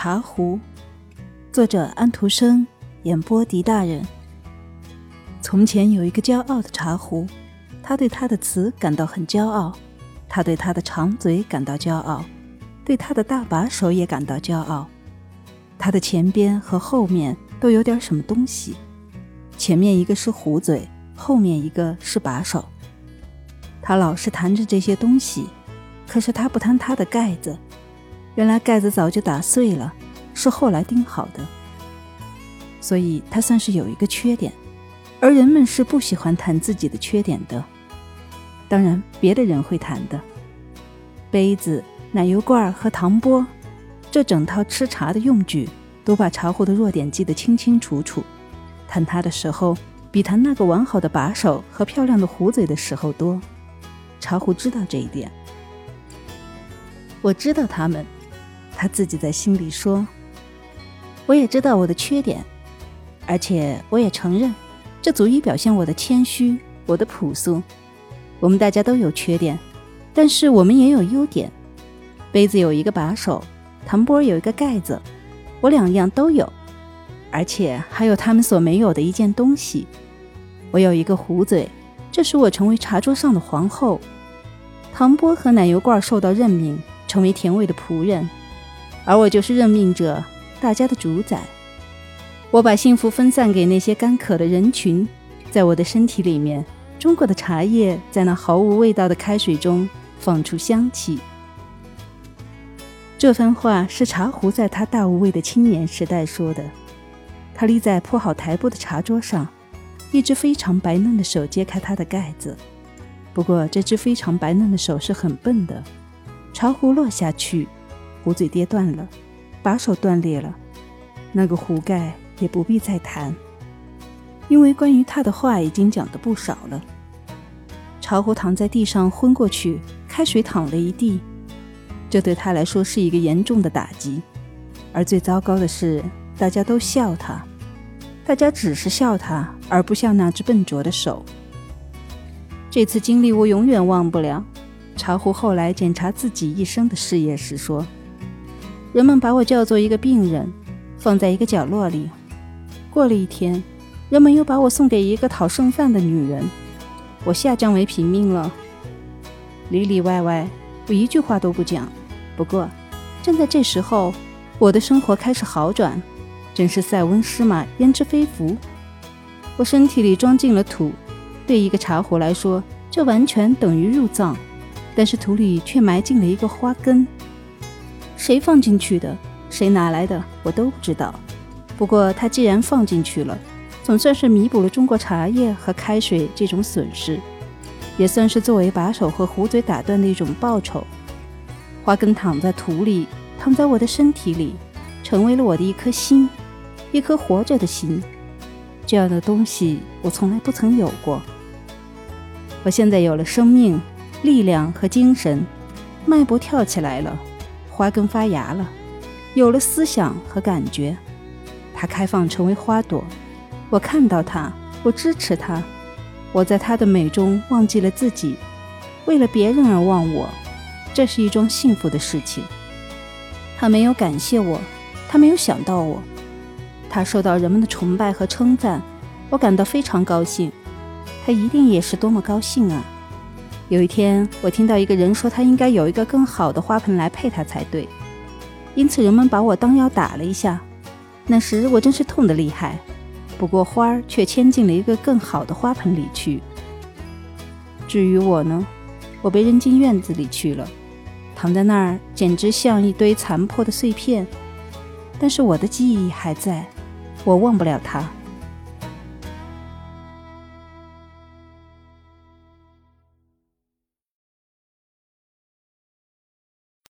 茶壶，作者安徒生，演播狄大人。从前有一个骄傲的茶壶，他对他的词感到很骄傲，他对他的长嘴感到骄傲，对他的大把手也感到骄傲。他的前边和后面都有点什么东西，前面一个是壶嘴，后面一个是把手。他老是弹着这些东西，可是他不弹他的盖子。原来盖子早就打碎了，是后来钉好的，所以它算是有一个缺点，而人们是不喜欢谈自己的缺点的。当然，别的人会谈的。杯子、奶油罐和糖钵，这整套吃茶的用具，都把茶壶的弱点记得清清楚楚。谈它的时候，比谈那个完好的把手和漂亮的壶嘴的时候多。茶壶知道这一点，我知道他们。他自己在心里说：“我也知道我的缺点，而且我也承认，这足以表现我的谦虚，我的朴素。我们大家都有缺点，但是我们也有优点。杯子有一个把手，糖钵有一个盖子，我两样都有，而且还有他们所没有的一件东西。我有一个壶嘴，这使我成为茶桌上的皇后。糖波和奶油罐受到任命，成为甜味的仆人。”而我就是任命者，大家的主宰。我把幸福分散给那些干渴的人群，在我的身体里面，中国的茶叶在那毫无味道的开水中放出香气。这番话是茶壶在他大无畏的青年时代说的。他立在铺好台布的茶桌上，一只非常白嫩的手揭开它的盖子。不过，这只非常白嫩的手是很笨的，茶壶落下去。壶嘴跌断了，把手断裂了，那个壶盖也不必再谈，因为关于他的话已经讲的不少了。茶壶躺在地上昏过去，开水淌了一地，这对他来说是一个严重的打击。而最糟糕的是，大家都笑他，大家只是笑他，而不笑那只笨拙的手。这次经历我永远忘不了。茶壶后来检查自己一生的事业时说。人们把我叫做一个病人，放在一个角落里。过了一天，人们又把我送给一个讨剩饭的女人，我下降为平民了。里里外外，我一句话都不讲。不过，正在这时候，我的生活开始好转，真是塞翁失马焉知非福。我身体里装进了土，对一个茶壶来说，这完全等于入葬，但是土里却埋进了一个花根。谁放进去的，谁拿来的，我都不知道。不过他既然放进去了，总算是弥补了中国茶叶和开水这种损失，也算是作为把手和壶嘴打断的一种报酬。花根躺在土里，躺在我的身体里，成为了我的一颗心，一颗活着的心。这样的东西我从来不曾有过。我现在有了生命、力量和精神，脉搏跳起来了。花根发芽了，有了思想和感觉，它开放成为花朵。我看到它，我支持它，我在它的美中忘记了自己，为了别人而忘我，这是一桩幸福的事情。他没有感谢我，他没有想到我，他受到人们的崇拜和称赞，我感到非常高兴。他一定也是多么高兴啊！有一天，我听到一个人说，他应该有一个更好的花盆来配他才对，因此人们把我当腰打了一下。那时我真是痛得厉害，不过花儿却迁进了一个更好的花盆里去。至于我呢，我被扔进院子里去了，躺在那儿简直像一堆残破的碎片。但是我的记忆还在，我忘不了它。